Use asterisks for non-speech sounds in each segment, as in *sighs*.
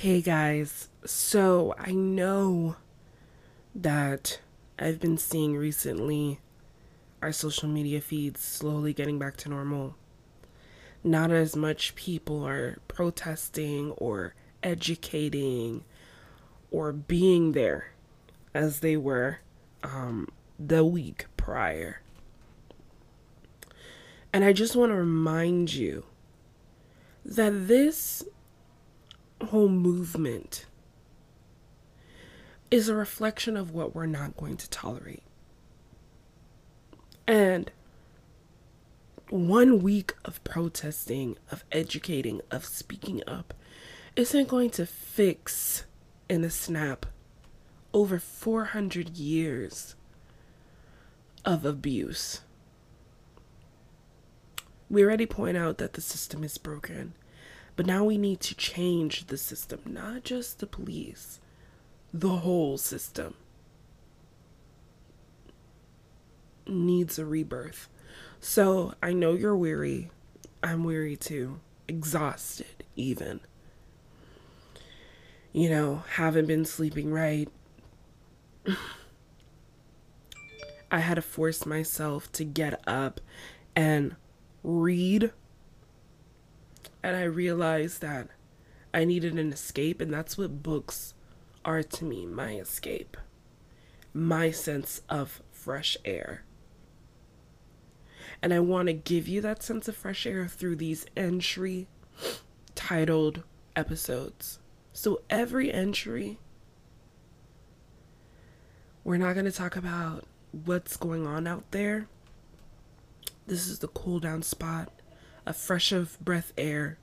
Hey guys, so I know that I've been seeing recently our social media feeds slowly getting back to normal. Not as much people are protesting or educating or being there as they were um, the week prior. And I just want to remind you that this whole movement is a reflection of what we're not going to tolerate. And one week of protesting, of educating, of speaking up isn't going to fix in a snap over 400 years of abuse. We already point out that the system is broken, but now we need to change the system, not just the police, the whole system needs a rebirth. So I know you're weary. I'm weary too, exhausted even. You know, haven't been sleeping right. *sighs* I had to force myself to get up and read. And I realized that I needed an escape, and that's what books are to me my escape, my sense of fresh air. And I want to give you that sense of fresh air through these entry titled episodes. So every entry, we're not going to talk about what's going on out there. This is the cool down spot, a fresh of breath air,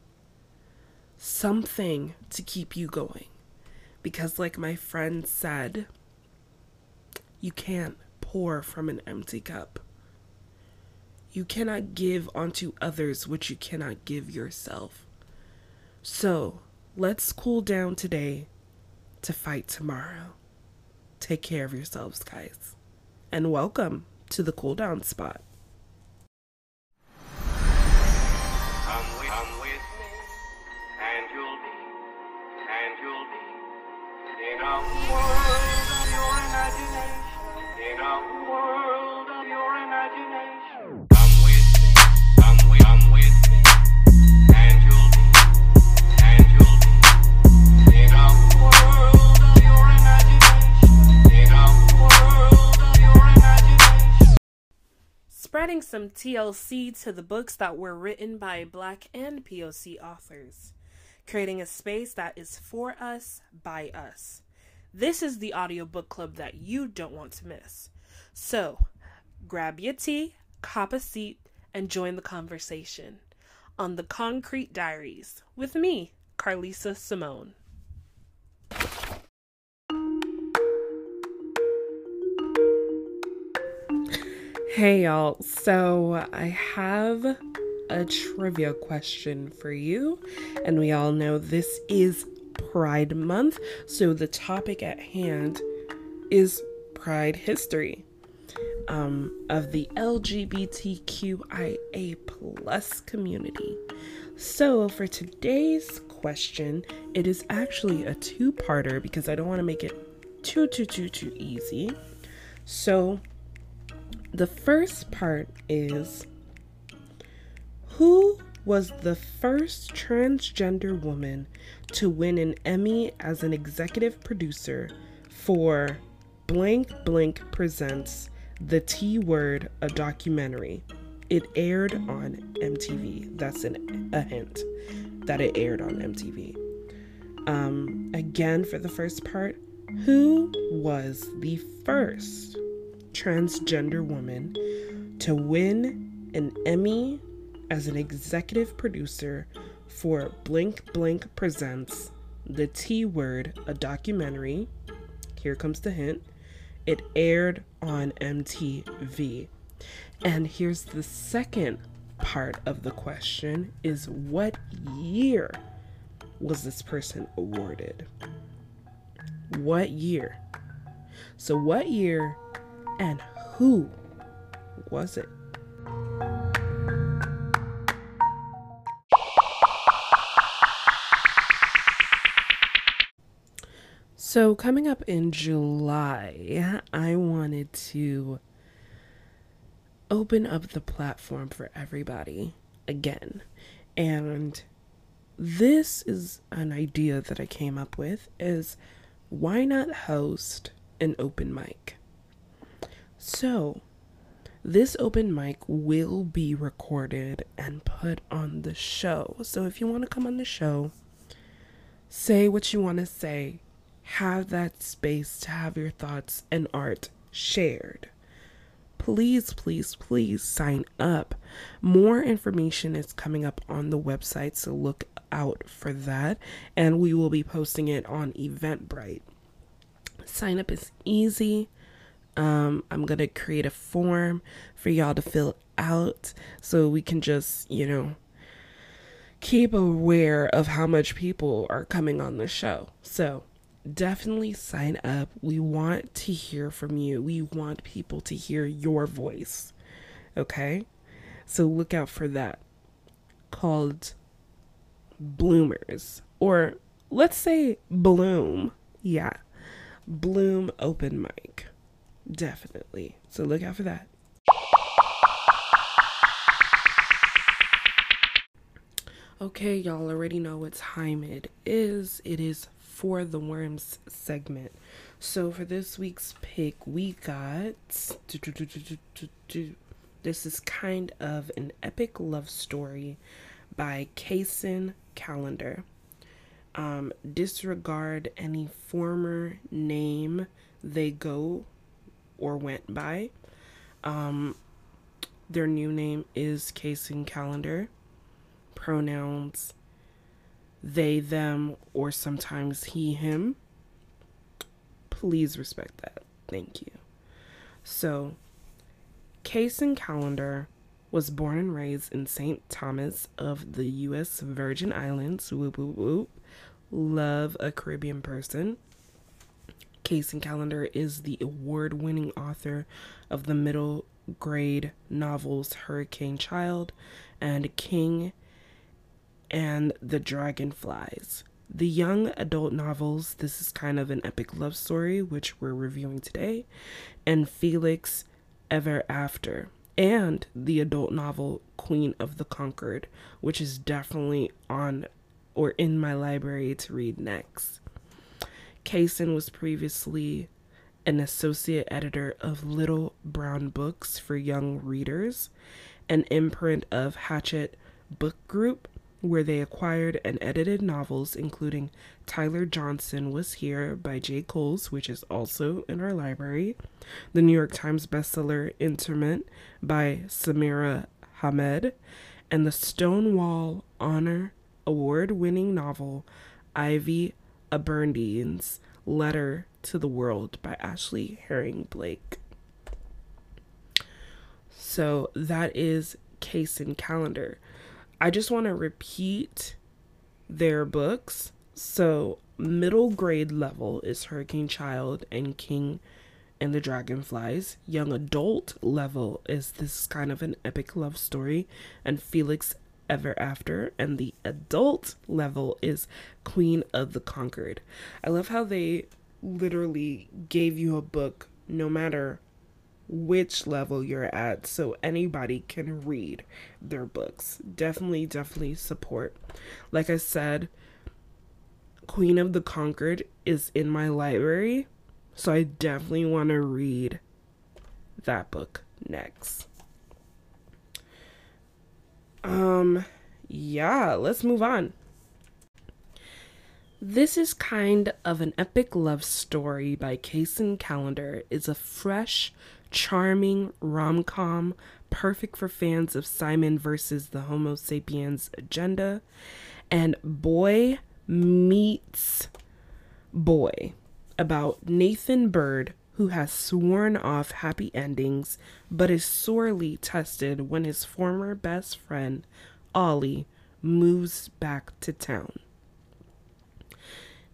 something to keep you going. Because, like my friend said, you can't pour from an empty cup. You cannot give unto others what you cannot give yourself. So, let's cool down today to fight tomorrow. Take care of yourselves, guys. And welcome to the cool down spot. Some TLC to the books that were written by Black and POC authors. Creating a space that is for us, by us. This is the audiobook club that you don't want to miss. So, grab your tea, cop a seat, and join the conversation on the Concrete Diaries with me, Carlisa Simone. Hey y'all, so I have a trivia question for you, and we all know this is Pride Month, so the topic at hand is Pride history um, of the LGBTQIA plus community. So for today's question, it is actually a two-parter because I don't want to make it too too too too easy. So the first part is Who was the first transgender woman to win an Emmy as an executive producer for Blank Blank Presents The T Word, a documentary? It aired on MTV. That's an, a hint that it aired on MTV. Um, again, for the first part, who was the first transgender woman to win an Emmy as an executive producer for Blank Blank Presents The T Word, a documentary. Here comes the hint. It aired on MTV. And here's the second part of the question is what year was this person awarded? What year? So what year and who was it? So, coming up in July, I wanted to open up the platform for everybody again. And this is an idea that I came up with is why not host an open mic? So, this open mic will be recorded and put on the show. So, if you want to come on the show, say what you want to say, have that space to have your thoughts and art shared. Please, please, please sign up. More information is coming up on the website, so look out for that. And we will be posting it on Eventbrite. Sign up is easy. Um, I'm going to create a form for y'all to fill out so we can just, you know, keep aware of how much people are coming on the show. So definitely sign up. We want to hear from you. We want people to hear your voice. Okay? So look out for that. Called Bloomers. Or let's say Bloom. Yeah. Bloom open mic. Definitely. So look out for that. Okay, y'all already know what time it is. It is for the worms segment. So for this week's pick, we got this is kind of an epic love story by Kacen Callender. Um, disregard any former name they go or went by. Um, their new name is Kacen Callender. Pronouns they, them, or sometimes he, him. Please respect that. Thank you. So, Kacen Callender was born and raised in St. Thomas of the U.S. Virgin Islands. Whoop, whoop, whoop. Love a Caribbean person. Kacen Callender is the award winning author of the middle grade novels Hurricane Child and King and The Dragonflies. The young adult novels, this is kind of an epic love story, which we're reviewing today, and Felix Ever After, and the adult novel Queen of the Conquered, which is definitely on or in my library to read next. Kacen was previously an associate editor of Little Brown Books for Young Readers, an imprint of Hachette Book Group, where they acquired and edited novels including Tyler Johnson Was Here by Jay Coles, which is also in our library, the New York Times bestseller Internment by Samira Ahmed, and the Stonewall Honor Award winning novel Ivy Aberdeen's Letter to the World by Ashley Herring Blake. So that is Kacen Callender. I just want to repeat their books. So, middle grade level is Hurricane Child and King and the Dragonflies. Young adult level is this kind of an epic love story and Felix Ever After. And the adult level is Queen of the Conquered. I love how they literally gave you a book no matter which level you're at so anybody can read their books. Definitely, definitely support. Like I said, Queen of the Conquered is in my library, so I definitely want to read that book next. Um, yeah, let's move on. This is kind of an epic love story by Kacen Callender. It's a fresh, charming rom com, perfect for fans of Simon versus the Homo sapiens agenda, and Boy Meets Boy about Nathan Bird, who has sworn off happy endings but is sorely tested when his former best friend, Ollie, moves back to town.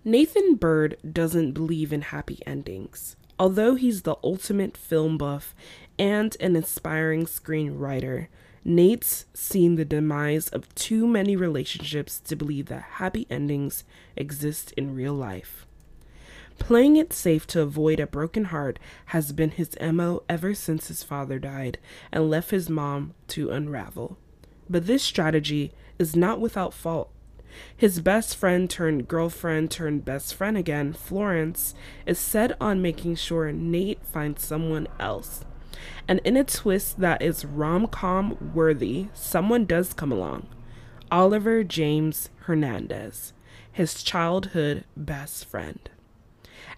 Nathan Bird doesn't believe in happy endings. Although he's the ultimate film buff and an inspiring screenwriter, Nate's seen the demise of too many relationships to believe that happy endings exist in real life. Playing it safe to avoid a broken heart has been his MO ever since his father died and left his mom to unravel. But this strategy is not without fault. His best friend turned girlfriend turned best friend again, Florence, is set on making sure Nate finds someone else. And in a twist that is rom com worthy, someone does come along Oliver James Hernandez, his childhood best friend.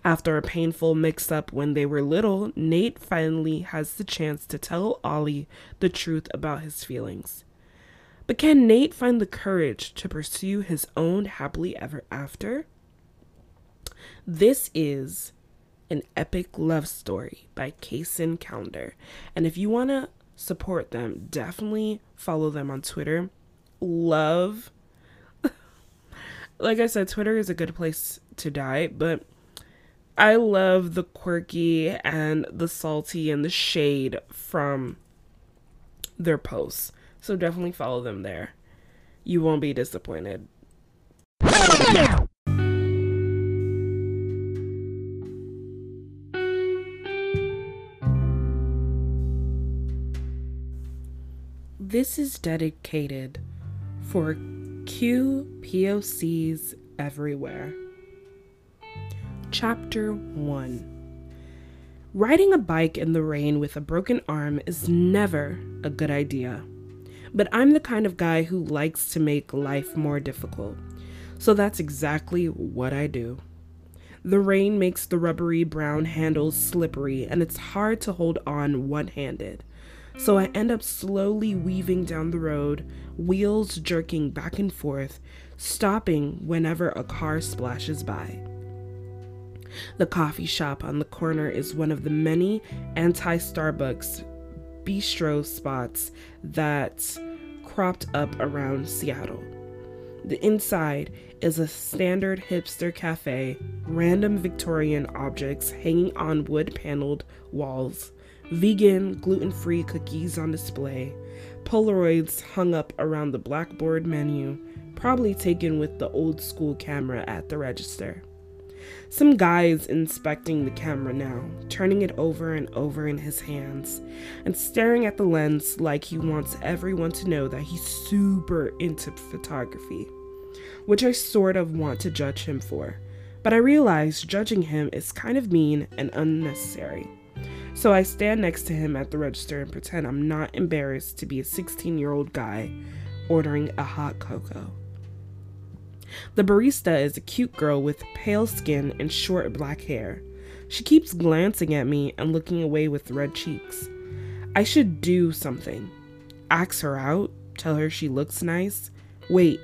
After a painful mix up when they were little, Nate finally has the chance to tell Ollie the truth about his feelings. But can Nate find the courage to pursue his own happily ever after? This is an epic love story by Kacen Callender. And if you want to support them, definitely follow them on Twitter. Love. *laughs* like I said, Twitter is a good place to die, but I love the quirky and the salty and the shade from their posts. So definitely follow them there. You won't be disappointed. This is dedicated for Q POCs everywhere. Chapter 1 Riding a bike in the rain with a broken arm is never a good idea. But I'm the kind of guy who likes to make life more difficult. So that's exactly what I do. The rain makes the rubbery brown handles slippery, and it's hard to hold on one handed. So I end up slowly weaving down the road, wheels jerking back and forth, stopping whenever a car splashes by. The coffee shop on the corner is one of the many anti Starbucks bistro spots that cropped up around Seattle. The inside is a standard hipster cafe, random Victorian objects hanging on wood paneled walls, vegan, gluten free cookies on display, Polaroids hung up around the blackboard menu, probably taken with the old school camera at the register. Some guy is inspecting the camera now, turning it over and over in his hands, and staring at the lens like he wants everyone to know that he's super into photography, which I sort of want to judge him for. But I realize judging him is kind of mean and unnecessary. So I stand next to him at the register and pretend I'm not embarrassed to be a 16 year old guy ordering a hot cocoa. The barista is a cute girl with pale skin and short black hair. She keeps glancing at me and looking away with red cheeks. I should do something. Ask her out, tell her she looks nice. Wait,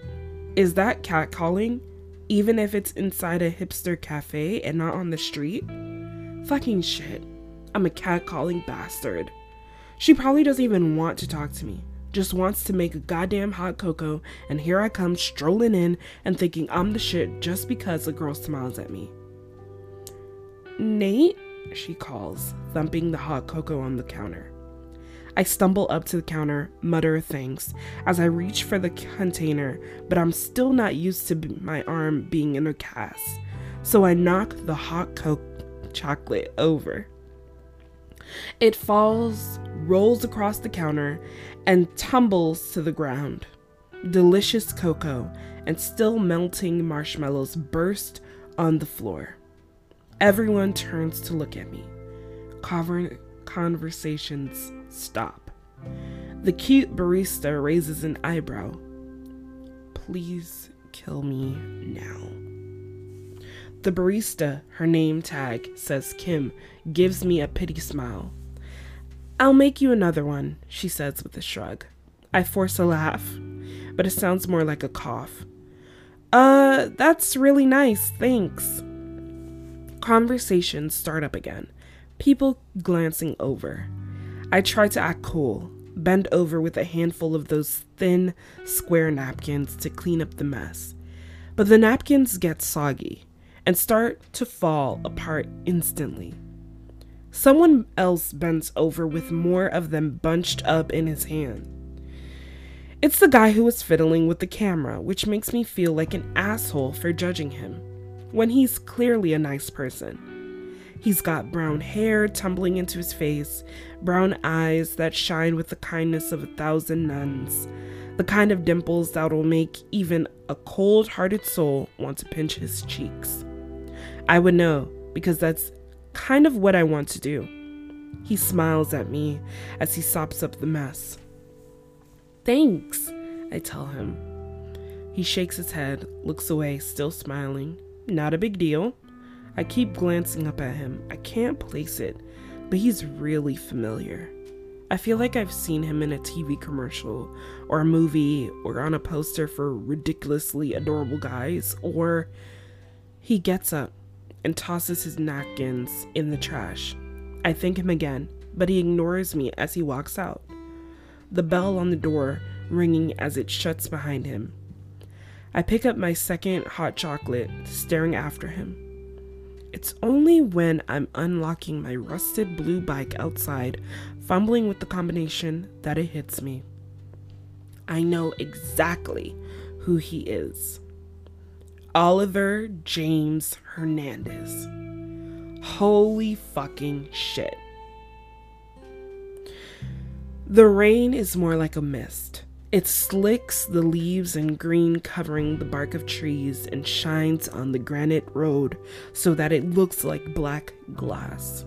is that catcalling? Even if it's inside a hipster cafe and not on the street? Fucking shit. I'm a catcalling bastard. She probably doesn't even want to talk to me just wants to make a goddamn hot cocoa, and here I come strolling in and thinking I'm the shit just because a girl smiles at me. Nate, she calls, thumping the hot cocoa on the counter. I stumble up to the counter, mutter thanks as I reach for the container, but I'm still not used to my arm being in a cast, so I knock the hot cocoa chocolate over. It falls, rolls across the counter, and tumbles to the ground. Delicious cocoa and still melting marshmallows burst on the floor. Everyone turns to look at me. Conver- conversations stop. The cute barista raises an eyebrow. Please kill me now. The barista, her name tag says Kim, gives me a pity smile. I'll make you another one, she says with a shrug. I force a laugh, but it sounds more like a cough. Uh, that's really nice, thanks. Conversations start up again, people glancing over. I try to act cool, bend over with a handful of those thin, square napkins to clean up the mess. But the napkins get soggy and start to fall apart instantly. Someone else bends over with more of them bunched up in his hand. It's the guy who was fiddling with the camera, which makes me feel like an asshole for judging him. when he's clearly a nice person. He's got brown hair tumbling into his face, brown eyes that shine with the kindness of a thousand nuns, the kind of dimples that'll make even a cold hearted soul want to pinch his cheeks. I would know, because that's kind of what I want to do. He smiles at me as he sops up the mess. Thanks, I tell him. He shakes his head, looks away, still smiling. Not a big deal. I keep glancing up at him. I can't place it, but he's really familiar. I feel like I've seen him in a TV commercial, or a movie, or on a poster for ridiculously adorable guys, or he gets up and tosses his napkins in the trash. I thank him again, but he ignores me as he walks out. The bell on the door ringing as it shuts behind him. I pick up my second hot chocolate, staring after him. It's only when I'm unlocking my rusted blue bike outside, fumbling with the combination, that it hits me. I know exactly who he is Oliver James Hernandez. Holy fucking shit. The rain is more like a mist. It slicks the leaves and green covering the bark of trees and shines on the granite road so that it looks like black glass.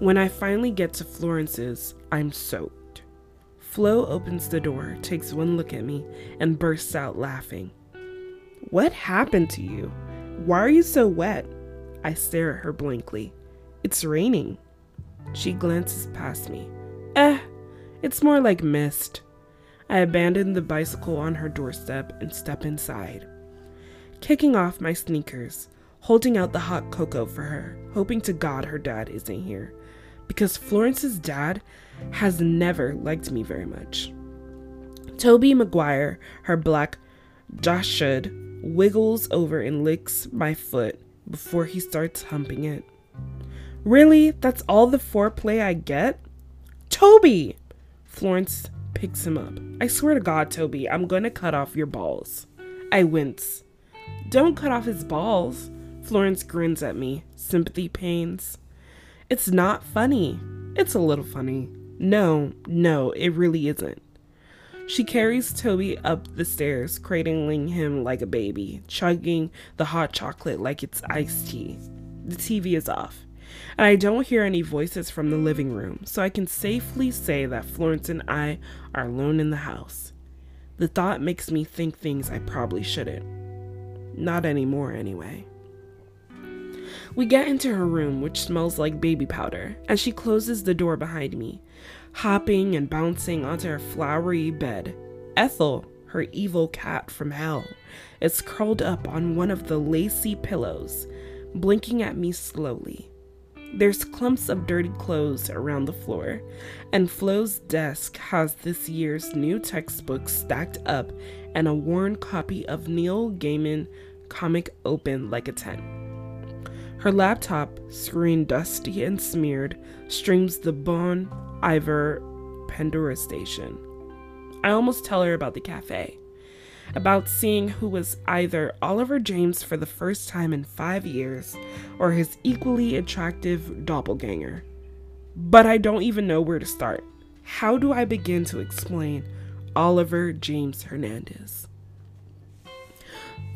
When I finally get to Florence's, I'm soaked. Flo opens the door, takes one look at me, and bursts out laughing. What happened to you? Why are you so wet? I stare at her blankly. It's raining. She glances past me. Eh, it's more like mist. I abandon the bicycle on her doorstep and step inside. Kicking off my sneakers, holding out the hot cocoa for her, hoping to God her dad isn't here, because Florence's dad has never liked me very much. Toby Maguire, her black Dachshund, wiggles over and licks my foot before he starts humping it. Really? That's all the foreplay I get? Toby! Florence picks him up. I swear to God, Toby, I'm gonna cut off your balls. I wince. Don't cut off his balls. Florence grins at me, sympathy pains. It's not funny. It's a little funny. No, no, it really isn't. She carries Toby up the stairs, cradling him like a baby, chugging the hot chocolate like it's iced tea. The TV is off and I don't hear any voices from the living room, so I can safely say that Florence and I are alone in the house. The thought makes me think things I probably shouldn't. Not anymore, anyway. We get into her room, which smells like baby powder, and she closes the door behind me, hopping and bouncing onto her flowery bed. Ethel, her evil cat from hell, is curled up on one of the lacy pillows, blinking at me slowly. There's clumps of dirty clothes around the floor, and Flo's desk has this year's new textbook stacked up and a worn copy of Neil Gaiman comic open like a tent. Her laptop, screen dusty and smeared, streams the Bon Iver Pandora station. I almost tell her about the cafe about seeing who was either Oliver James for the first time in five years or his equally attractive doppelganger. But I don't even know where to start. How do I begin to explain Oliver James Hernandez?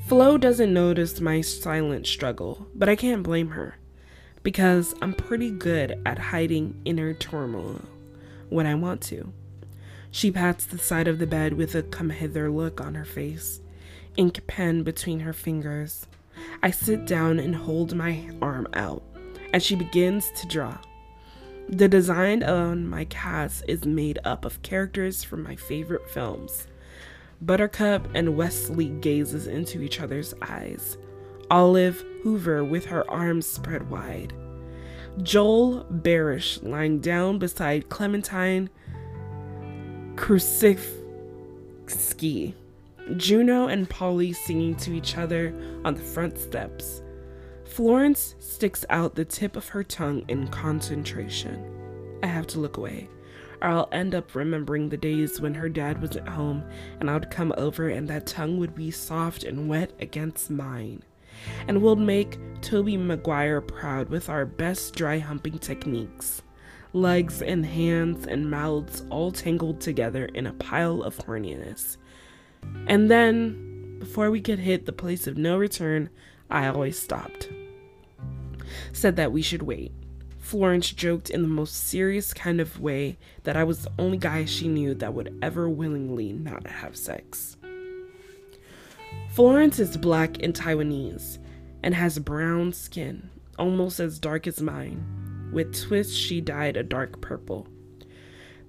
Flo doesn't notice my silent struggle, but I can't blame her because I'm pretty good at hiding inner turmoil when I want to. She pats the side of the bed with a come hither look on her face, ink pen between her fingers. I sit down and hold my arm out, and she begins to draw. The design on my cast is made up of characters from my favorite films. Buttercup and Westley gazes into each other's eyes. Olive Hoover with her arms spread wide. Joel Barish lying down beside Clementine Kruczynski, Juno and Paulie singing to each other on the front steps. Florence sticks out the tip of her tongue in concentration. I have to look away, or I'll end up remembering the days when her dad wasn't home and I would come over and that tongue would be soft and wet against mine. And we'll make Toby Maguire proud with our best dry humping techniques. Legs and hands and mouths all tangled together in a pile of horniness. And then, before we could hit the place of no return, I always stopped. Said that we should wait. Florence joked in the most serious kind of way that I was the only guy she knew that would ever willingly not have sex. Florence is black and Taiwanese and has brown skin, almost as dark as mine. With twists, she dyed a dark purple.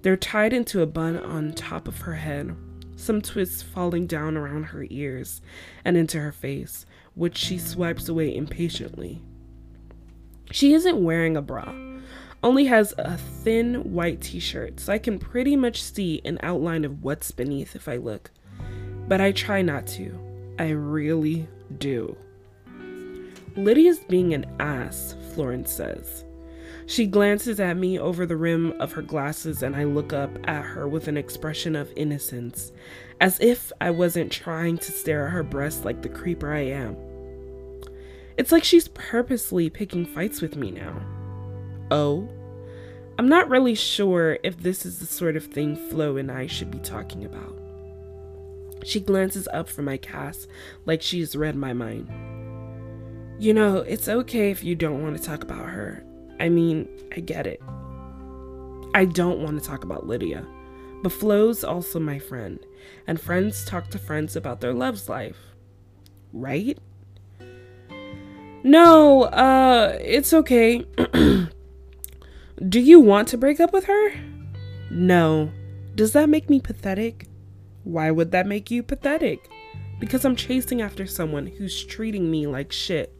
They're tied into a bun on top of her head, some twists falling down around her ears and into her face, which she swipes away impatiently. She isn't wearing a bra, only has a thin white t shirt, so I can pretty much see an outline of what's beneath if I look. But I try not to. I really do. Lydia's being an ass, Florence says. She glances at me over the rim of her glasses, and I look up at her with an expression of innocence, as if I wasn't trying to stare at her breast like the creeper I am. It's like she's purposely picking fights with me now. Oh? I'm not really sure if this is the sort of thing Flo and I should be talking about. She glances up from my cast like she's read my mind. You know, it's okay if you don't want to talk about her. I mean, I get it. I don't want to talk about Lydia, but Flo's also my friend, and friends talk to friends about their love's life. Right? No, uh, it's okay. *clears throat* Do you want to break up with her? No. Does that make me pathetic? Why would that make you pathetic? Because I'm chasing after someone who's treating me like shit.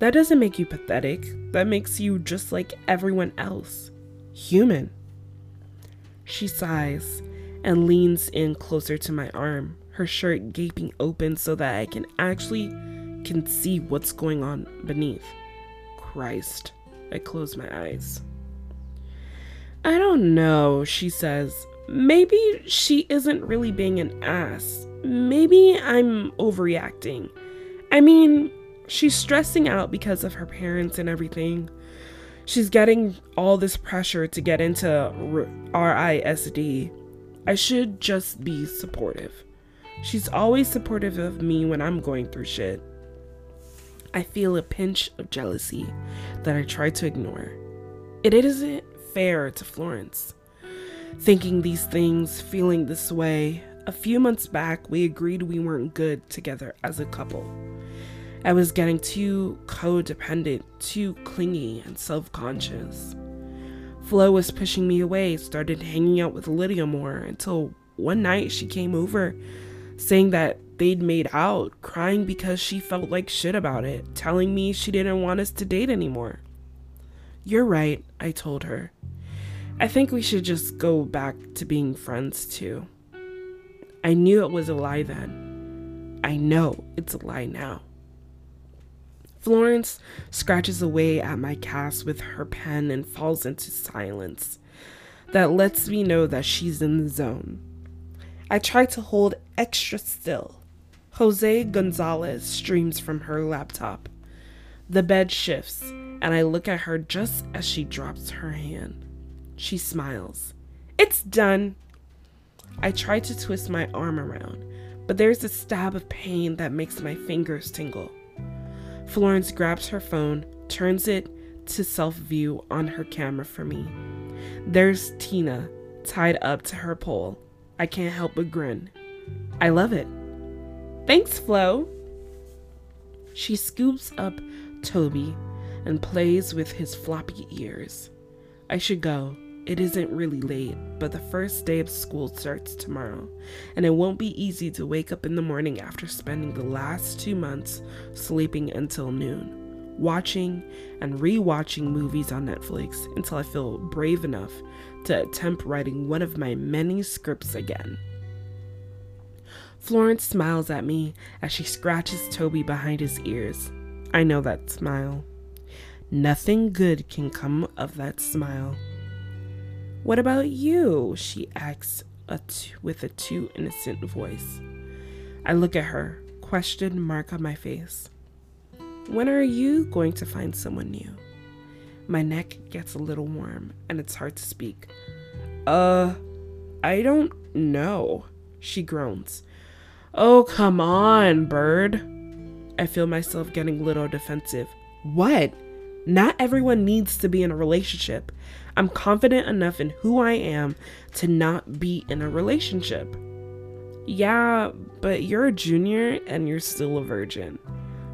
That doesn't make you pathetic. That makes you just like everyone else. Human. She sighs and leans in closer to my arm, her shirt gaping open so that I can actually can see what's going on beneath. Christ. I close my eyes. I don't know, she says. Maybe she isn't really being an ass. Maybe I'm overreacting. I mean, she's stressing out because of her parents and everything. She's getting all this pressure to get into RISD. I should just be supportive. She's always supportive of me when I'm going through shit. I feel a pinch of jealousy that I try to ignore. It isn't fair to Florence. Thinking these things, feeling this way, a few months back we agreed we weren't good together as a couple. I was getting too codependent, too clingy and self conscious. Flo was pushing me away, started hanging out with Lydia more until one night she came over saying that they'd made out, crying because she felt like shit about it, telling me she didn't want us to date anymore. You're right, I told her. I think we should just go back to being friends too. I knew it was a lie then. I know it's a lie now. Florence scratches away at my cast with her pen and falls into silence. That lets me know that she's in the zone. I try to hold extra still. Jose Gonzalez streams from her laptop. The bed shifts, and I look at her just as she drops her hand. She smiles. It's done. I try to twist my arm around, but there's a stab of pain that makes my fingers tingle. Florence grabs her phone, turns it to self view on her camera for me. There's Tina tied up to her pole. I can't help but grin. I love it. Thanks, Flo. She scoops up Toby and plays with his floppy ears. I should go. It isn't really late, but the first day of school starts tomorrow, and it won't be easy to wake up in the morning after spending the last two months sleeping until noon, watching and re-watching movies on Netflix until I feel brave enough to attempt writing one of my many scripts again. Florence smiles at me as she scratches Toby behind his ears. I know that smile. Nothing good can come of that smile. What about you? she asks a t- with a too innocent voice. I look at her, question mark on my face. when are you going to find someone new? My neck gets a little warm and it's hard to speak. Uh, I don't know, she groans. Oh, come on, bird. I feel myself getting a little defensive. What? Not everyone needs to be in a relationship. I'm confident enough in who I am to not be in a relationship. Yeah, but you're a junior and you're still a virgin,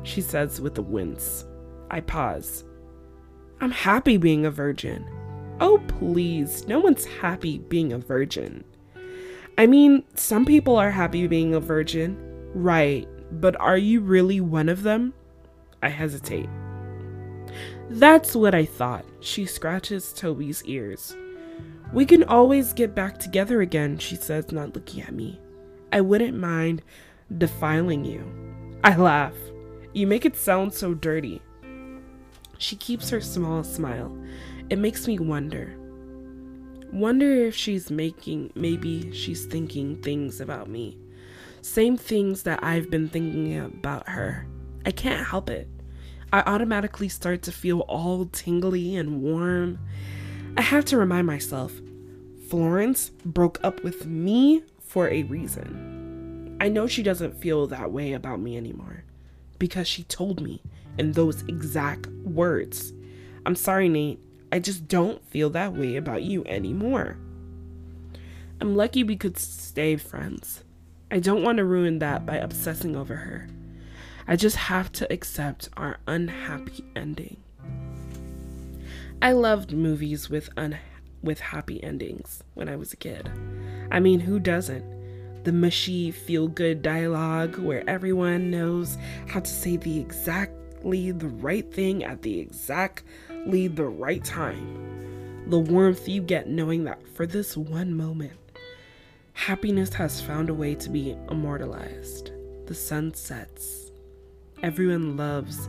she says with a wince. I pause. I'm happy being a virgin. Oh, please, no one's happy being a virgin. I mean, some people are happy being a virgin, right, but are you really one of them? I hesitate. That's what I thought. She scratches Toby's ears. We can always get back together again, she says, not looking at me. I wouldn't mind defiling you. I laugh. You make it sound so dirty. She keeps her small smile. It makes me wonder. Wonder if she's making, maybe she's thinking things about me. Same things that I've been thinking about her. I can't help it. I automatically start to feel all tingly and warm. I have to remind myself Florence broke up with me for a reason. I know she doesn't feel that way about me anymore because she told me in those exact words. I'm sorry, Nate. I just don't feel that way about you anymore. I'm lucky we could stay friends. I don't want to ruin that by obsessing over her. I just have to accept our unhappy ending. I loved movies with un- with happy endings when I was a kid. I mean, who doesn't? The mushy, feel good dialogue where everyone knows how to say the exactly the right thing at the exactly the right time. The warmth you get knowing that for this one moment, happiness has found a way to be immortalized. The sun sets. Everyone loves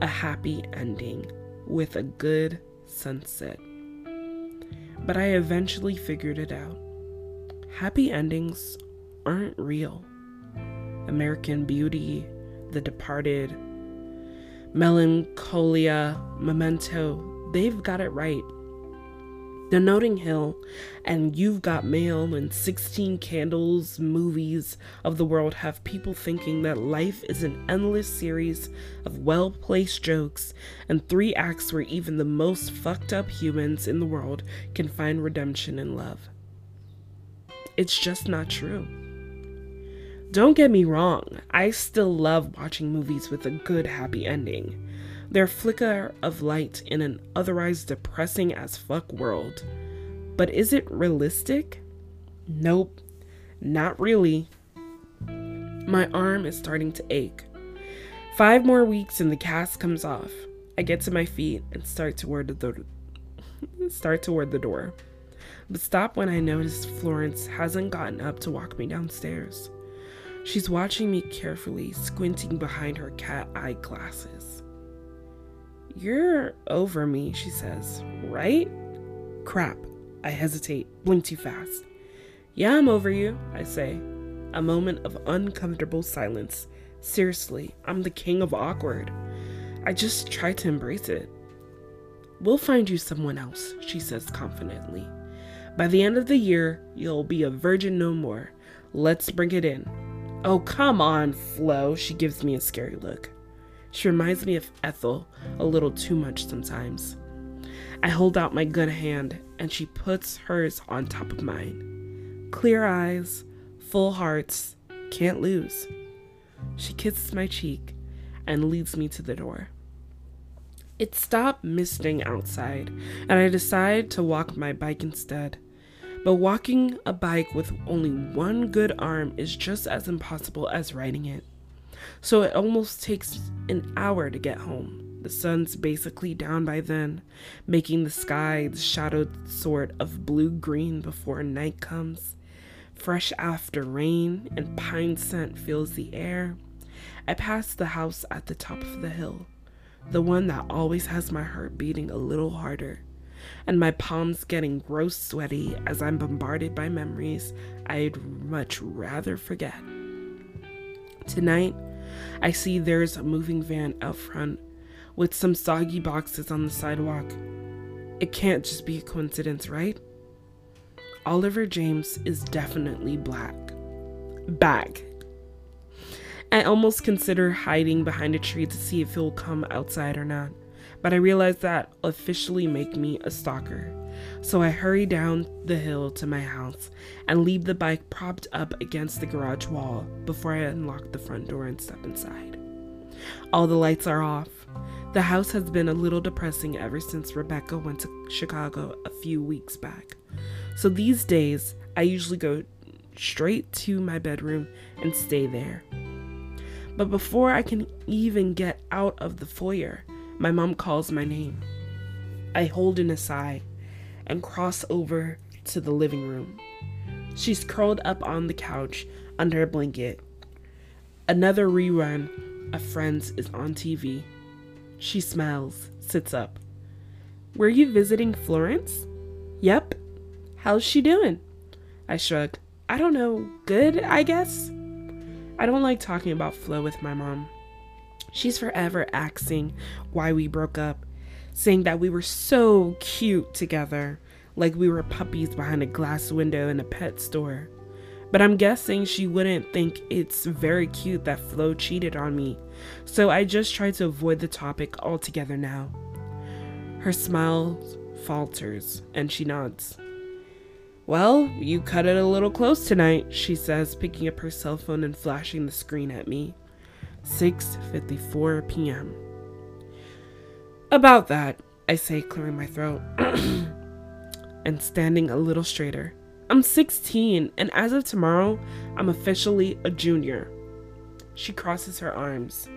a happy ending with a good sunset. But I eventually figured it out. Happy endings aren't real. American Beauty, The Departed, Melancholia, Memento, they've got it right. The Notting Hill and You've Got Mail and 16 Candles movies of the world have people thinking that life is an endless series of well placed jokes and three acts where even the most fucked up humans in the world can find redemption in love. It's just not true. Don't get me wrong, I still love watching movies with a good happy ending. Their flicker of light in an otherwise depressing as fuck world. But is it realistic? Nope, not really. My arm is starting to ache. Five more weeks and the cast comes off. I get to my feet and start toward the door. start toward the door. But stop when I notice Florence hasn't gotten up to walk me downstairs. She's watching me carefully, squinting behind her cat eye glasses. You're over me, she says, right? Crap. I hesitate, blink too fast. Yeah, I'm over you, I say. A moment of uncomfortable silence. Seriously, I'm the king of awkward. I just try to embrace it. We'll find you someone else, she says confidently. By the end of the year, you'll be a virgin no more. Let's bring it in. Oh, come on, Flo, she gives me a scary look. She reminds me of Ethel a little too much sometimes. I hold out my good hand and she puts hers on top of mine. Clear eyes, full hearts, can't lose. She kisses my cheek and leads me to the door. It stopped misting outside, and I decide to walk my bike instead. But walking a bike with only one good arm is just as impossible as riding it so it almost takes an hour to get home. The sun's basically down by then, making the sky the shadowed sort of blue green before night comes. Fresh after rain and pine scent fills the air. I pass the house at the top of the hill, the one that always has my heart beating a little harder, and my palms getting gross sweaty as I'm bombarded by memories I'd much rather forget. Tonight, I see there's a moving van out front with some soggy boxes on the sidewalk. It can't just be a coincidence, right? Oliver James is definitely black. Back. I almost consider hiding behind a tree to see if he'll come outside or not, but I realize that officially make me a stalker. So I hurry down the hill to my house and leave the bike propped up against the garage wall before I unlock the front door and step inside. All the lights are off. The house has been a little depressing ever since Rebecca went to Chicago a few weeks back. So these days, I usually go straight to my bedroom and stay there. But before I can even get out of the foyer, my mom calls my name. I hold in a sigh and cross over to the living room. She's curled up on the couch under a blanket. Another rerun of Friends is on TV. She smiles, sits up. Were you visiting Florence? Yep. How's she doing? I shrugged. I don't know. Good, I guess. I don't like talking about Flo with my mom. She's forever asking why we broke up saying that we were so cute together, like we were puppies behind a glass window in a pet store. But I'm guessing she wouldn't think it's very cute that Flo cheated on me, so I just try to avoid the topic altogether now. Her smile falters and she nods. Well, you cut it a little close tonight, she says, picking up her cell phone and flashing the screen at me. 6:54 p.m. About that, I say, clearing my throat *clears throat* and standing a little straighter. I'm 16, and as of tomorrow, I'm officially a junior. She crosses her arms.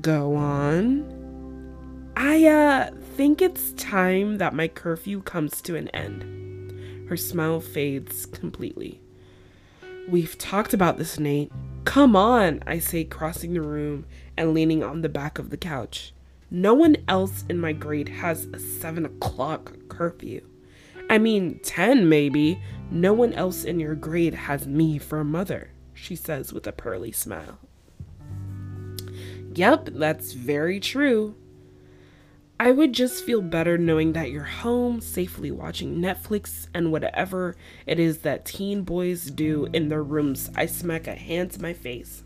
Go on. I, uh, think it's time that my curfew comes to an end. Her smile fades completely. We've talked about this, Nate. Come on, I say, crossing the room and leaning on the back of the couch. No one else in my grade has a 7 o'clock curfew. I mean, 10 maybe. No one else in your grade has me for a mother, she says with a pearly smile. Yep, that's very true. I would just feel better knowing that you're home, safely watching Netflix and whatever it is that teen boys do in their rooms. I smack a hand to my face.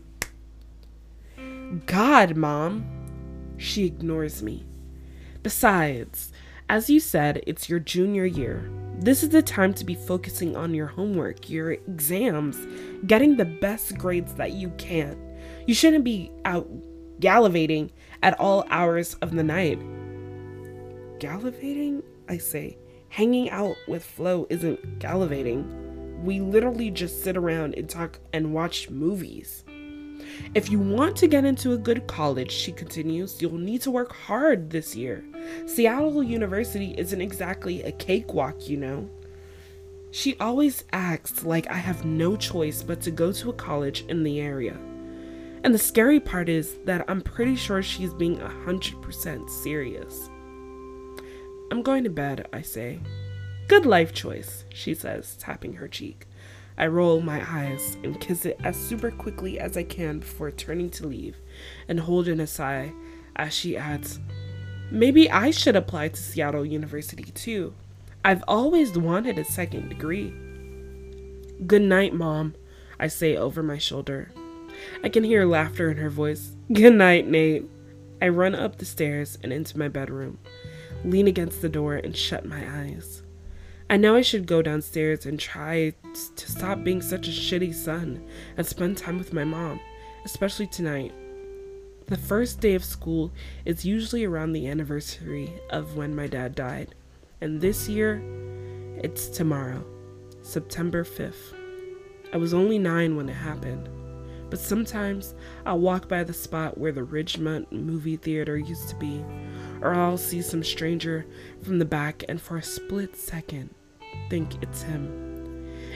God, Mom, she ignores me. Besides, as you said, it's your junior year. This is the time to be focusing on your homework, your exams, getting the best grades that you can. You shouldn't be out gallivanting at all hours of the night. Gallivanting? I say. Hanging out with Flo isn't gallivanting. We literally just sit around and talk and watch movies. If you want to get into a good college, she continues, you'll need to work hard this year. Seattle University isn't exactly a cakewalk, you know. She always acts like I have no choice but to go to a college in the area. And the scary part is that I'm pretty sure she's being 100% serious. I'm going to bed, I say. Good life choice, she says, tapping her cheek. I roll my eyes and kiss it as super quickly as I can before turning to leave and hold in a sigh as she adds, Maybe I should apply to Seattle University too. I've always wanted a second degree. Good night, Mom, I say over my shoulder. I can hear laughter in her voice. *laughs* Good night, Nate. I run up the stairs and into my bedroom, lean against the door, and shut my eyes. I know I should go downstairs and try to stop being such a shitty son and spend time with my mom, especially tonight. The first day of school is usually around the anniversary of when my dad died, and this year it's tomorrow, September 5th. I was only nine when it happened, but sometimes I'll walk by the spot where the Ridgemont movie theater used to be, or I'll see some stranger from the back, and for a split second, think it's him.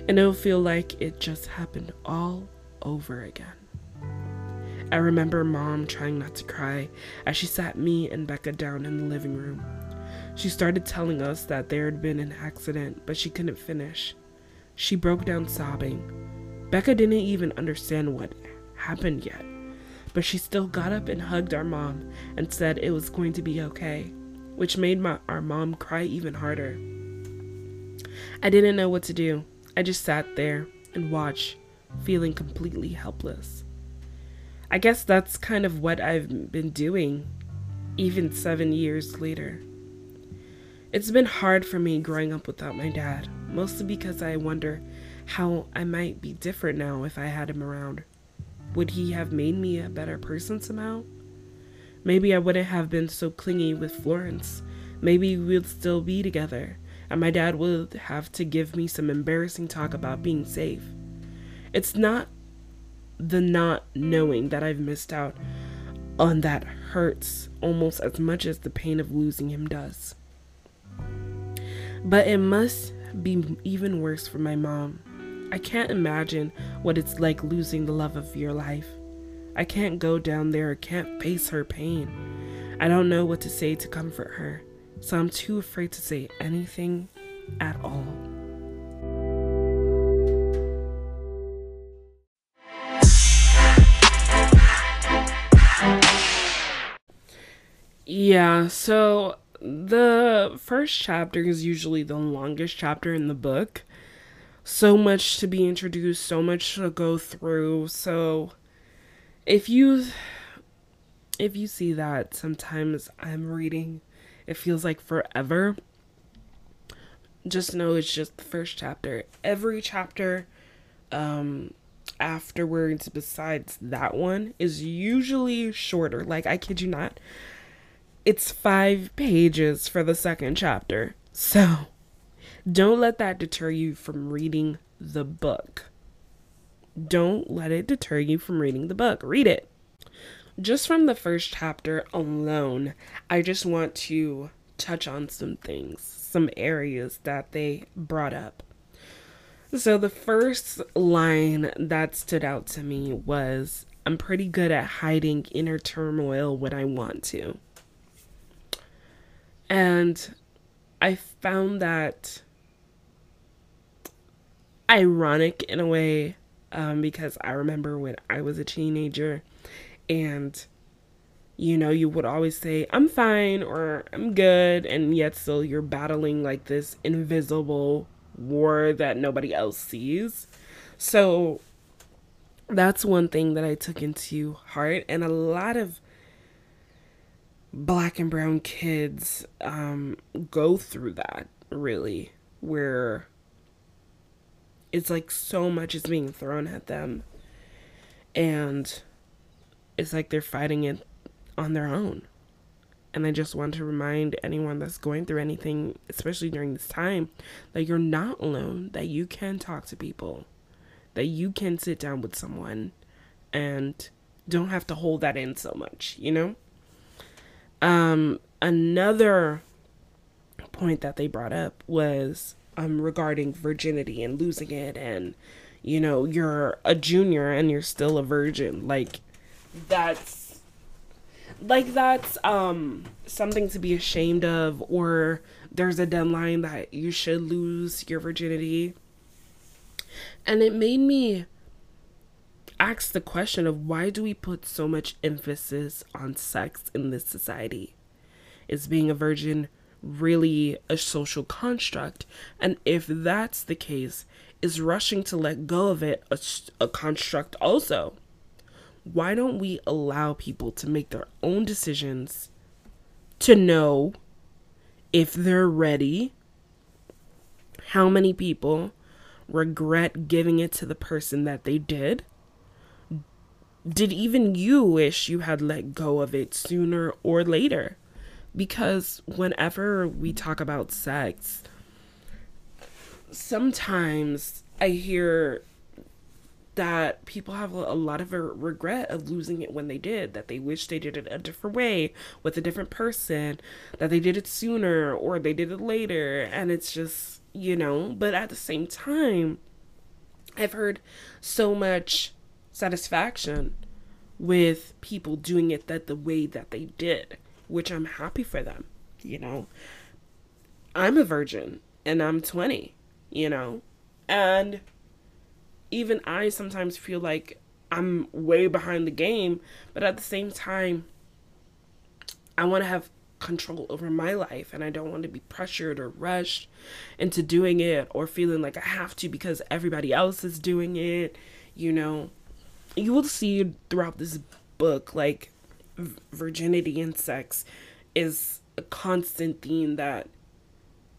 And it'll feel like it just happened all over again. I remember mom trying not to cry as she sat me and Becca down in the living room. She started telling us that there had been an accident, but she couldn't finish. She broke down sobbing. Becca didn't even understand what happened yet, but she still got up and hugged our mom and said it was going to be okay, which made my, our mom cry even harder. I didn't know what to do. I just sat there and watched, feeling completely helpless. I guess that's kind of what I've been doing, even seven years later. It's been hard for me growing up without my dad, mostly because I wonder how I might be different now if I had him around. Would he have made me a better person somehow? Maybe I wouldn't have been so clingy with Florence. Maybe we'd still be together, and my dad would have to give me some embarrassing talk about being safe. It's not the not knowing that I've missed out on that hurts almost as much as the pain of losing him does. But it must be even worse for my mom. I can't imagine what it's like losing the love of your life. I can't go down there, I can't face her pain. I don't know what to say to comfort her, so I'm too afraid to say anything at all. Yeah, so the first chapter is usually the longest chapter in the book so much to be introduced, so much to go through. So if you if you see that sometimes I'm reading it feels like forever, just know it's just the first chapter. Every chapter um afterwards besides that one is usually shorter. Like I kid you not. It's 5 pages for the second chapter. So don't let that deter you from reading the book. Don't let it deter you from reading the book. Read it. Just from the first chapter alone, I just want to touch on some things, some areas that they brought up. So, the first line that stood out to me was I'm pretty good at hiding inner turmoil when I want to. And I found that ironic in a way um, because I remember when I was a teenager and you know you would always say I'm fine or I'm good and yet still you're battling like this invisible war that nobody else sees. So that's one thing that I took into heart and a lot of black and brown kids um, go through that really where it's like so much is being thrown at them. And it's like they're fighting it on their own. And i just want to remind anyone that's going through anything especially during this time that you're not alone that you can talk to people that you can sit down with someone and don't have to hold that in so much you know? Um another point that they brought up was um, regarding virginity and losing it and you know you're a junior and you're still a virgin like that's like that's um something to be ashamed of or there's a deadline that you should lose your virginity. And it made me ask the question of why do we put so much emphasis on sex in this society? Is being a virgin really a social construct? And if that's the case, is rushing to let go of it a, a construct also? Why don't we allow people to make their own decisions to know if they're ready? How many people regret giving it to the person that they did? Did even you wish you had let go of it sooner or later? Because whenever we talk about sex, sometimes I hear that people have a lot of regret of losing it when they did, that they wish they did it a different way with a different person, that they did it sooner or they did it later. And it's just, you know, but at the same time, I've heard so much satisfaction with people doing it that the way that they did which I'm happy for them, you know. I'm a virgin and I'm 20, you know. And even I sometimes feel like I'm way behind the game, but at the same time, I want to have control over my life and I don't want to be pressured or rushed into doing it or feeling like I have to because everybody else is doing it. You know, you will see throughout this book like virginity and sex is a constant theme that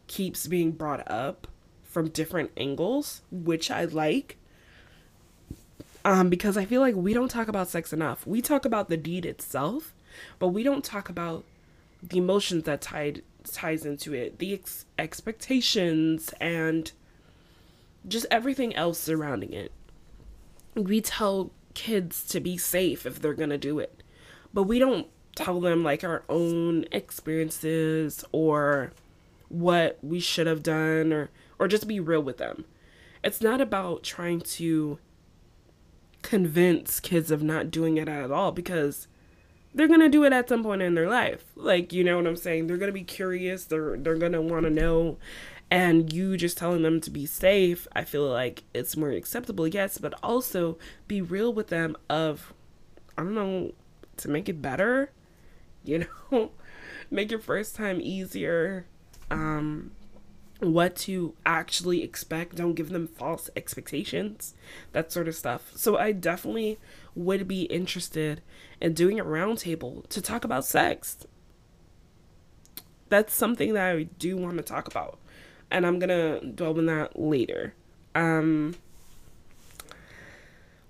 keeps being brought up from different angles, which I like. Um, because I feel like we don't talk about sex enough. We talk about the deed itself, but we don't talk about the emotions that tied ties into it, the ex- expectations, and just everything else surrounding it. We tell kids to be safe if they're gonna do it, but we don't tell them like our own experiences or what we should have done or or just be real with them. It's not about trying to convince kids of not doing it at all because they're gonna do it at some point in their life. Like, you know what I'm saying? They're gonna be curious. They're they're gonna want to know, and you just telling them to be safe. I feel like it's more acceptable, yes, but also be real with them. Of, I don't know, to make it better. You know, *laughs* make your first time easier. Um, what to actually expect. Don't give them false expectations, that sort of stuff. So I definitely would be interested in doing a roundtable to talk about sex. That's something that I do want to talk about, and I'm gonna delve in that later. Um,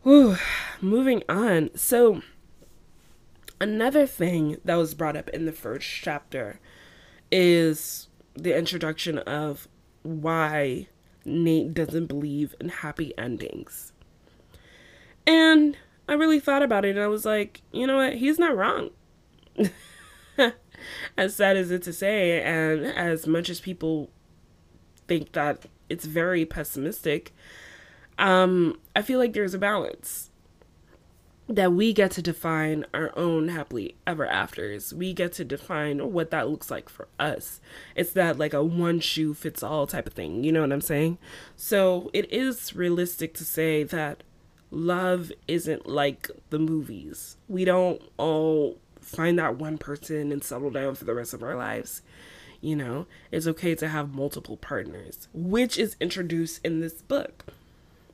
whew, moving on. So, another thing that was brought up in the first chapter is the introduction of why Nate doesn't believe in happy endings. And I really thought about it and I was like, you know what? He's not wrong. *laughs* as sad as it to say, and as much as people think that it's very pessimistic, um, I feel like there's a balance that we get to define our own happily ever afters. We get to define what that looks like for us. It's that like a one shoe fits all type of thing. You know what I'm saying? So it is realistic to say that love isn't like the movies. We don't all find that one person and settle down for the rest of our lives. You know, it's okay to have multiple partners, which is introduced in this book.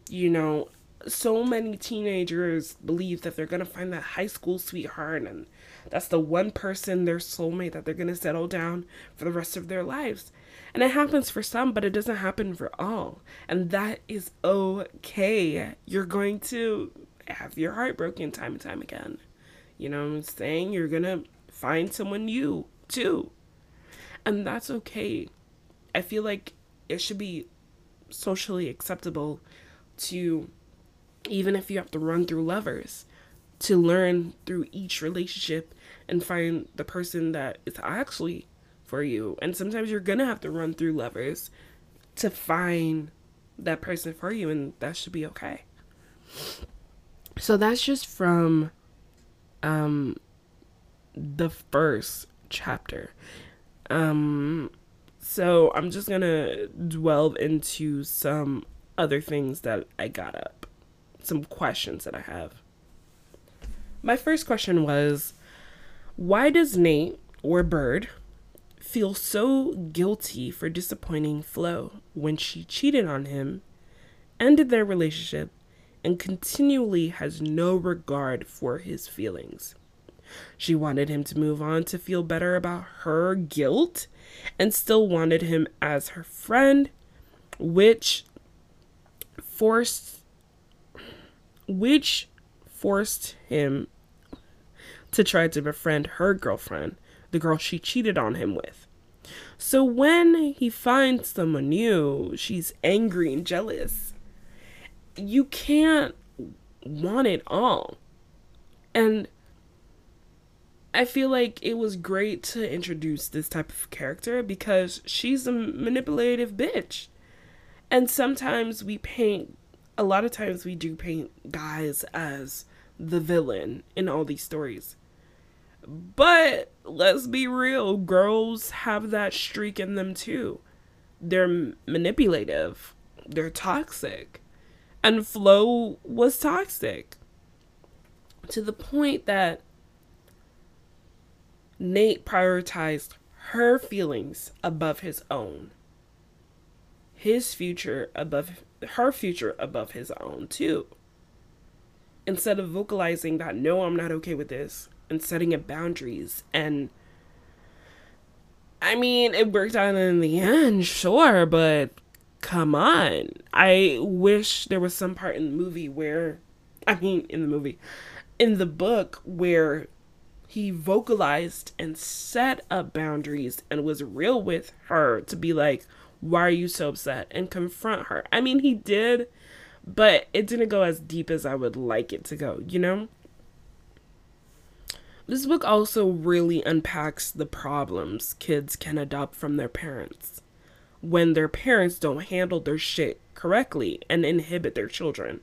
You know, so many teenagers believe that they're gonna find that high school sweetheart and that's the one person their soulmate that they're gonna settle down for the rest of their lives. And it happens for some but it doesn't happen for all. And that is okay. You're going to have your heart broken time and time again. You know what i'm saying? You're gonna find someone new too. And that's okay. I feel like it should be socially acceptable to even if you have to run through lovers to learn through each relationship and find the person that is actually for you. And sometimes you're gonna have to run through lovers to find that person for you, and that should be okay. So that's just from um the first chapter. Um so I'm just gonna delve into some other things that I got up some questions that I have. My first question was why does Nate or Bird feel so guilty for disappointing Flo when she cheated on him, ended their relationship, and continually has no regard for his feelings? She wanted him to move on to feel better about her guilt and still wanted him as her friend, which forced which forced him to try to befriend her girlfriend, the girl she cheated on him with. So when he finds someone new, she's angry and jealous. You can't want it all. And I feel like it was great to introduce this type of character because she's a manipulative bitch. And sometimes we paint a lot of times we do paint guys as the villain in all these stories. But let's be real, girls have that streak in them too. They're manipulative, they're toxic. And Flo was toxic. to the point that Nate prioritized her feelings above his own. His future above her future above his own, too. Instead of vocalizing that, no, I'm not okay with this, and setting up boundaries. And I mean, it worked out in the end, sure, but come on. I wish there was some part in the movie where, I mean, in the movie, in the book where he vocalized and set up boundaries and was real with her to be like, why are you so upset? And confront her. I mean, he did, but it didn't go as deep as I would like it to go, you know? This book also really unpacks the problems kids can adopt from their parents when their parents don't handle their shit correctly and inhibit their children.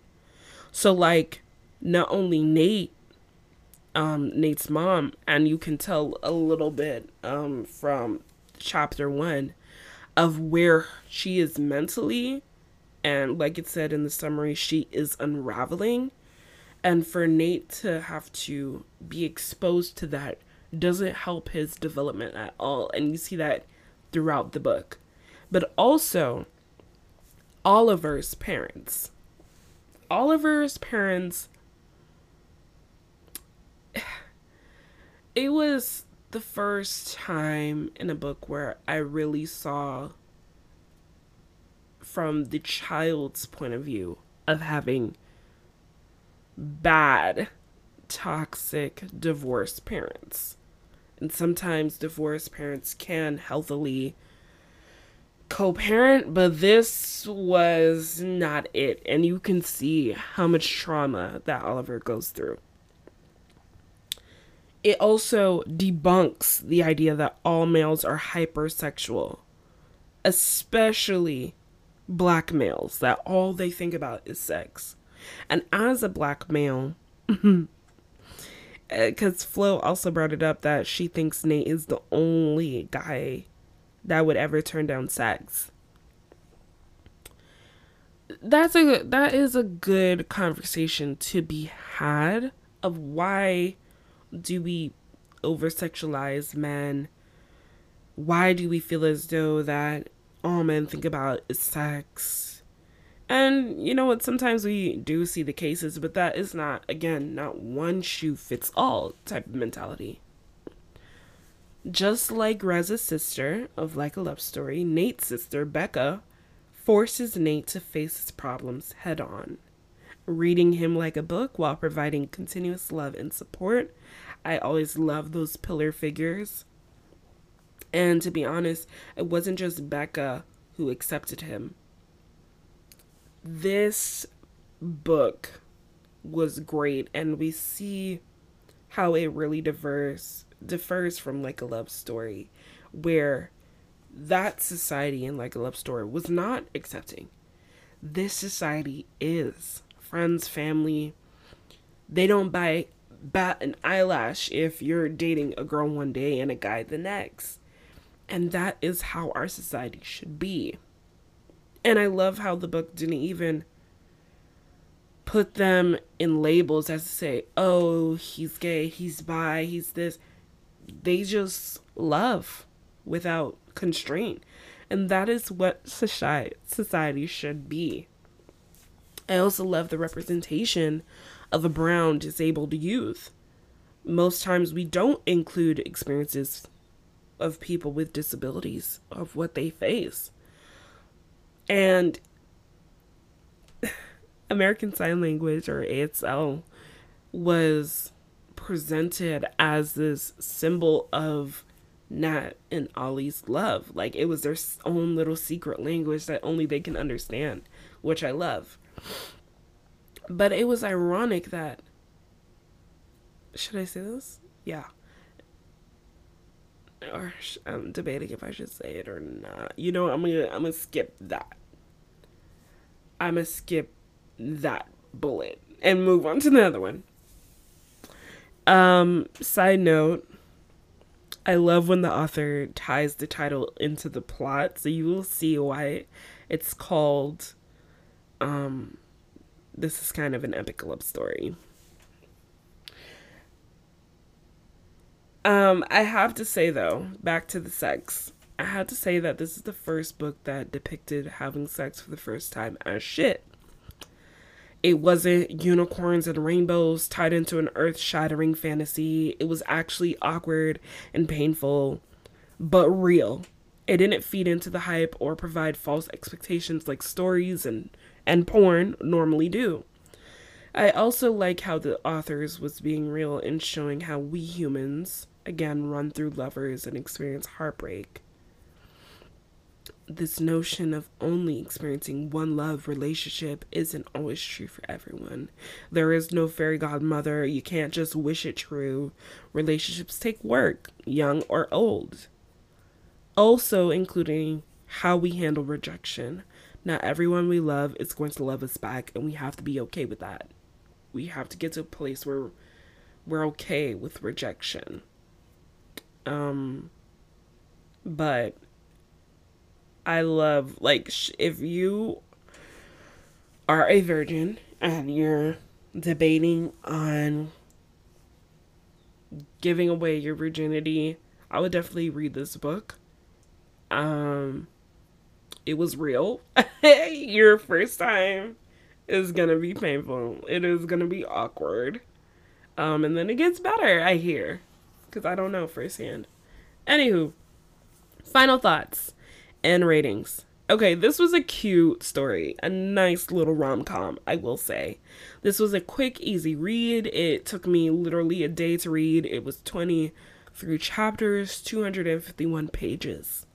So, like, not only Nate um, Nate's mom, and you can tell a little bit um, from chapter one of where she is mentally. And like it said in the summary, she is unraveling. And for Nate to have to be exposed to that doesn't help his development at all. And you see that throughout the book. But also, Oliver's parents. Oliver's parents *sighs* it was the first time in a book where I really saw from the child's point of view of having bad, toxic, divorced parents. And sometimes divorced parents can healthily co parent, but this was not it. And you can see how much trauma that Oliver goes through it also debunks the idea that all males are hypersexual, especially black males, that all they think about is sex. And as a black male, *laughs* uh, because Flo also brought it up that she thinks Nate is the only guy that would ever turn down sex. That's a that is a good conversation to be had of why do we over sexualize men? Why do we feel as though that all men think about is sex? And you know what? Sometimes we do see the cases, but that is not, again, not one shoe fits all type of mentality. Just like Reza's sister of Like a Love Story, Nate's sister, Becca, forces Nate to face his problems head on reading him like a book while providing continuous love and support. I always love those pillar figures. And to be honest, it wasn't just Becca who accepted him. This book was great, and we see how it really diverse differs from like a love story, where that society in like a love story was not accepting. This society is friends, family, they don't buy bat an eyelash if you're dating a girl one day and a guy the next. And that is how our society should be. And I love how the book didn't even put them in labels as to say, oh, he's gay, he's bi, he's this. They just love without constraint. And that is what society, society should be. I also love the representation of a brown disabled youth. Most times we don't include experiences of people with disabilities, of what they face. And *sighs* American Sign Language or ASL was presented as this symbol of Nat and Ollie's love. Like it was their own little secret language that only they can understand, which I love. But it was ironic that. Should I say this? Yeah. Or I'm debating if I should say it or not. You know, I'm gonna I'm gonna skip that. I'm gonna skip that bullet and move on to the other one. Um, side note, I love when the author ties the title into the plot, so you will see why it's called um this is kind of an epic love story. Um, I have to say though, back to the sex. I had to say that this is the first book that depicted having sex for the first time as shit. It wasn't unicorns and rainbows tied into an earth shattering fantasy. It was actually awkward and painful, but real. It didn't feed into the hype or provide false expectations like stories and, and porn normally do. I also like how the authors was being real in showing how we humans, again, run through lovers and experience heartbreak this notion of only experiencing one love relationship isn't always true for everyone. There is no fairy godmother. You can't just wish it true. Relationships take work, young or old. Also, including how we handle rejection. Not everyone we love is going to love us back, and we have to be okay with that. We have to get to a place where we're okay with rejection. Um, but I love like if you are a virgin and you're debating on giving away your virginity, I would definitely read this book. Um it was real. *laughs* your first time is to be painful. It is to be awkward. Um and then it gets better, I hear, cuz I don't know firsthand. Anywho, final thoughts and ratings. Okay, this was a cute story, a nice little rom com, I will say. This was a quick, easy read. It took me literally a day to read. It was 23 chapters, 251 pages.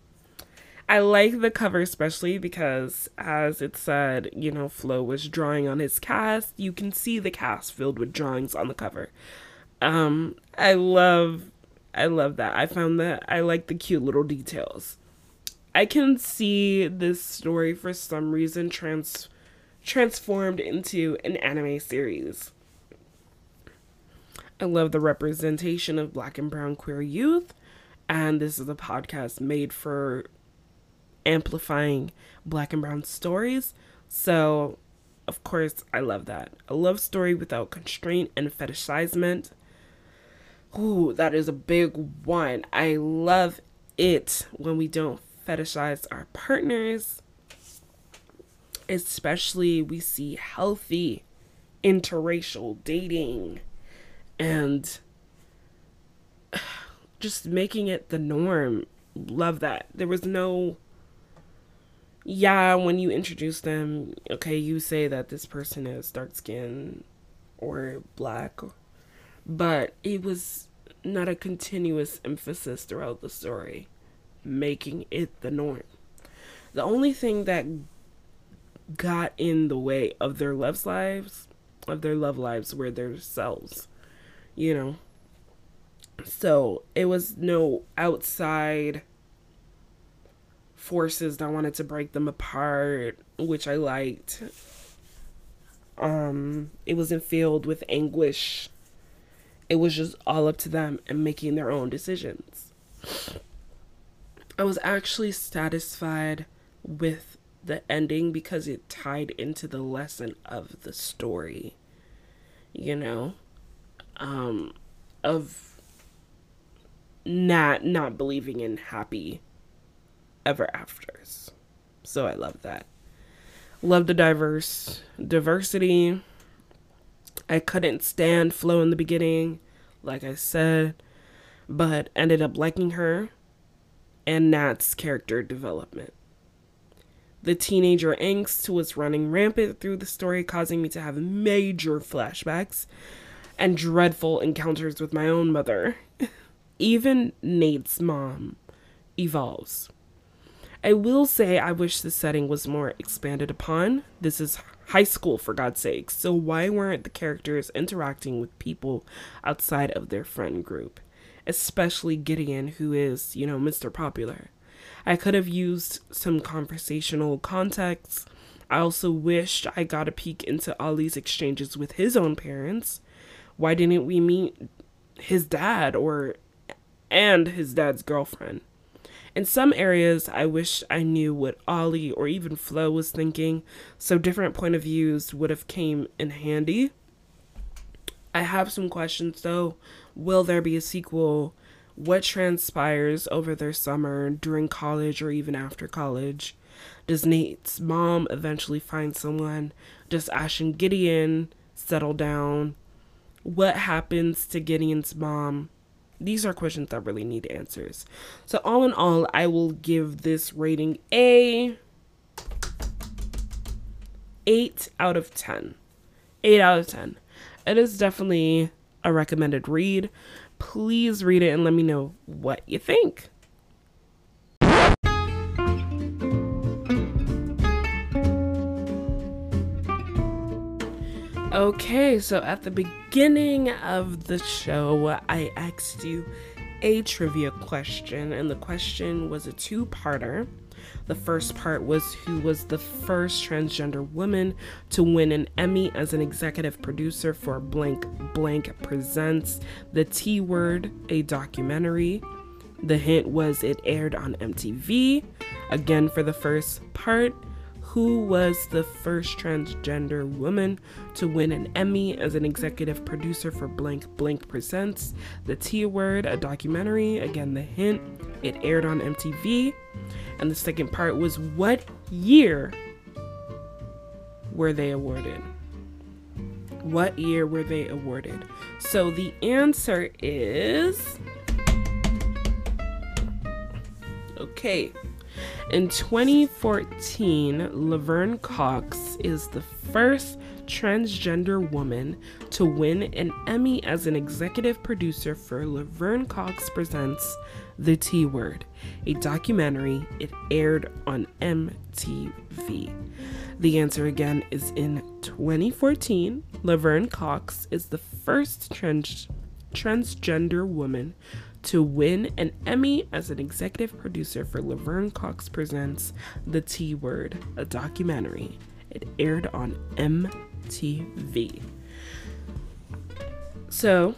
I like the cover especially because, as it said, you know, Flo was drawing on his cast. You can see the cast filled with drawings on the cover. Um, I love, I love that. I found that I like the cute little details. I can see this story for some reason trans transformed into an anime series. I love the representation of black and brown queer youth, and this is a podcast made for amplifying black and brown stories. So, of course, I love that. A love story without constraint and fetishizement. Ooh, that is a big one. I love it when we don't fetishize our partners. Especially, we see healthy interracial dating and *sighs* just making it the norm. Love that. There was no, yeah, when you introduce them, okay, you say that this person is dark skinned or black, but it was not a continuous emphasis throughout the story making it the norm. The only thing that got in the way of their love lives, of their love lives, were their selves, you know. So it was no outside forces that wanted to break them apart, which I liked. Um, it wasn't filled with anguish. It was just all up to them and making their own decisions. I was actually satisfied with the ending because it tied into the lesson of the story. You know, um, of not not believing in happy ever afters. So I love that. Love the diverse diversity. I couldn't stand Flo in the beginning, like I said, but ended up liking her and Nat's character development. The teenager angst was running rampant through the story, causing me to have major flashbacks and dreadful encounters with my own mother. *laughs* Even Nate's mom evolves. I will say I wish the setting was more expanded upon. This is high school, for God's sake, so why weren't the characters interacting with people outside of their friend group? especially Gideon, who is, you know, Mr. Popular. I could have used some conversational context. I also wished I got a peek into Ollie's exchanges with his own parents. Why didn't we meet his dad or and his dad's girlfriend? In some areas, I wish I knew what Ollie or even Flo was thinking, so different point of views would have came in handy. I have some questions though. Will there be a sequel? what transpires over their summer, during college, or even after college. Does Nate's mom eventually find someone? Does Ash and Gideon settle down? What happens to Gideon's mom? These are questions that really need answers. So, all in all, I will give this rating a 8 out of 10. 8 out of 10. It is definitely a recommended read. Please read it and let me know what you think. Okay, so at the beginning of the show, I asked you a trivia question, and the question was a two parter. The first part was who was the first transgender woman to win an Emmy as an executive producer for Blank Blank Presents The T Word, a documentary. The hint was it aired on MTV. Again, for the first part, who was the first transgender woman to win an Emmy as an executive producer for Blank Blank Presents The T Word, a documentary. Again, the hint, it aired on MTV. And the second part was what year were they awarded? What year were they awarded? So the answer is. Okay. In 2014, Laverne Cox is the first transgender woman to win an Emmy as an executive producer for Laverne Cox Presents The T Word, a documentary. It aired on MTV. The answer again is in 2014. Laverne Cox is the first trans- transgender woman to win an Emmy as an executive producer for Laverne Cox Presents The T Word, a documentary. It aired on MTV. So,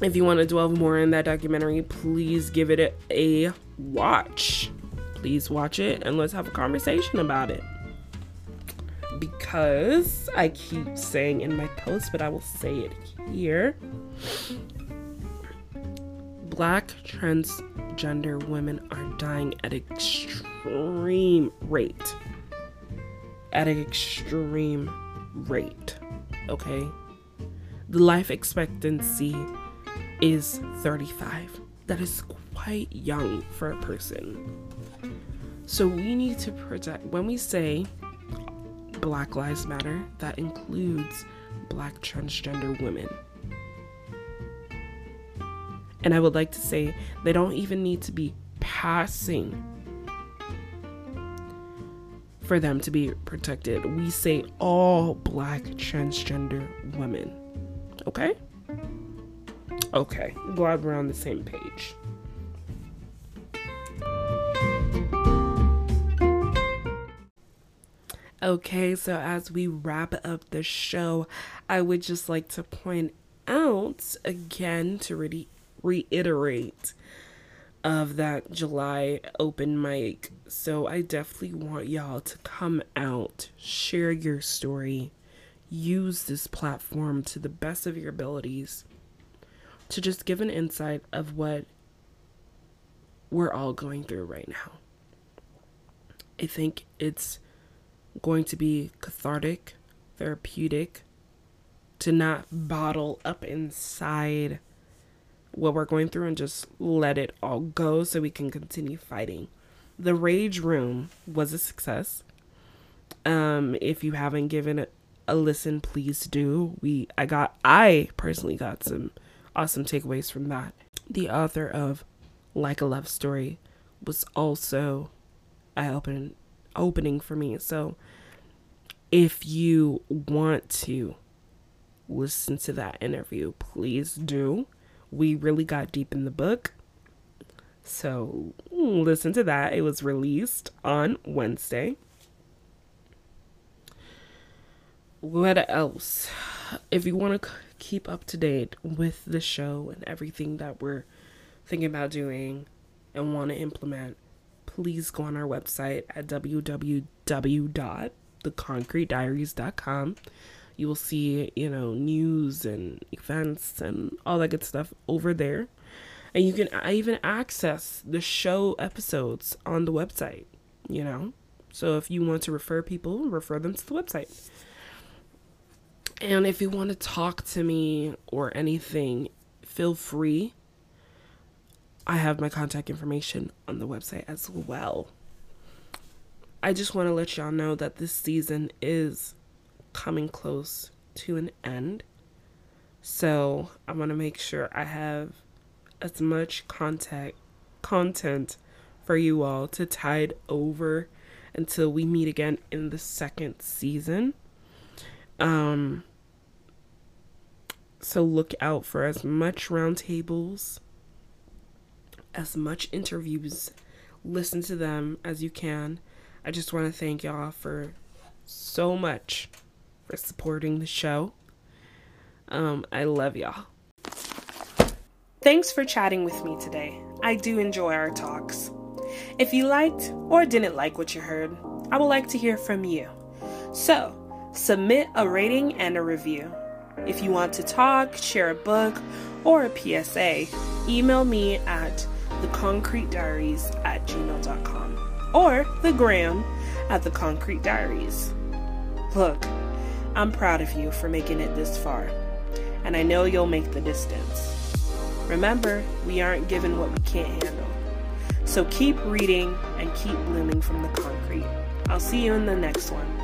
if you want to dwell more in that documentary, please give it a watch. Please watch it and let's have a conversation about it. Because I keep saying in my post, but I will say it here black transgender women are dying at an extreme rate. At an extreme rate. Okay? The life expectancy is 35. That is quite young for a person. So we need to protect, when we say Black Lives Matter, that includes black transgender women. And I would like to say they don't even need to be passing for them to be protected. We say all black transgender women. Okay? Okay. Glad we're on the same page. Okay, so as we wrap up the show, I would just like to point out again to really reiterate of that July open mic. So I definitely want y'all to come out, share your story, use this platform to the best of your abilities to just give an insight of what we're all going through right now. I think it's going to be cathartic, therapeutic, to not bottle up inside what we're going through and just let it all go so we can continue fighting. The Rage Room was a success. Um, if you haven't given it a listen, please do. We I got I personally got some awesome takeaways from that. The author of Like a Love Story was also eye opening opening for me. So if you want to listen to that interview, please do. We really got deep in the book. So listen to that. It was released on Wednesday. What else? If you want to keep up to date with the show and everything that we're thinking about doing and want to implement, please go on our website at www.theconcretediaries.com. You will see, you know, news and events and all that good stuff over there. And you can even access the show episodes on the website, you know? So if you want to refer people, refer them to the website. And if you want to talk to me or anything, feel free. I have my contact information on the website as well. I just want to let y'all know that this season is coming close to an end. So I want to make sure I have as much contact content for you all to tide over until we meet again in the second season. Um so look out for as much roundtables, as much interviews, listen to them as you can. I just want to thank y'all for so much for supporting the show. Um, I love y'all. Thanks for chatting with me today. I do enjoy our talks. If you liked or didn't like what you heard, I would like to hear from you. So, submit a rating and a review. If you want to talk, share a book, or a PSA, email me at theconcretediaries at gmail.com or the gram at the concrete diaries. Look, I'm proud of you for making it this far, and I know you'll make the distance. Remember, we aren't given what we can't handle. So keep reading and keep blooming from the concrete. I'll see you in the next one.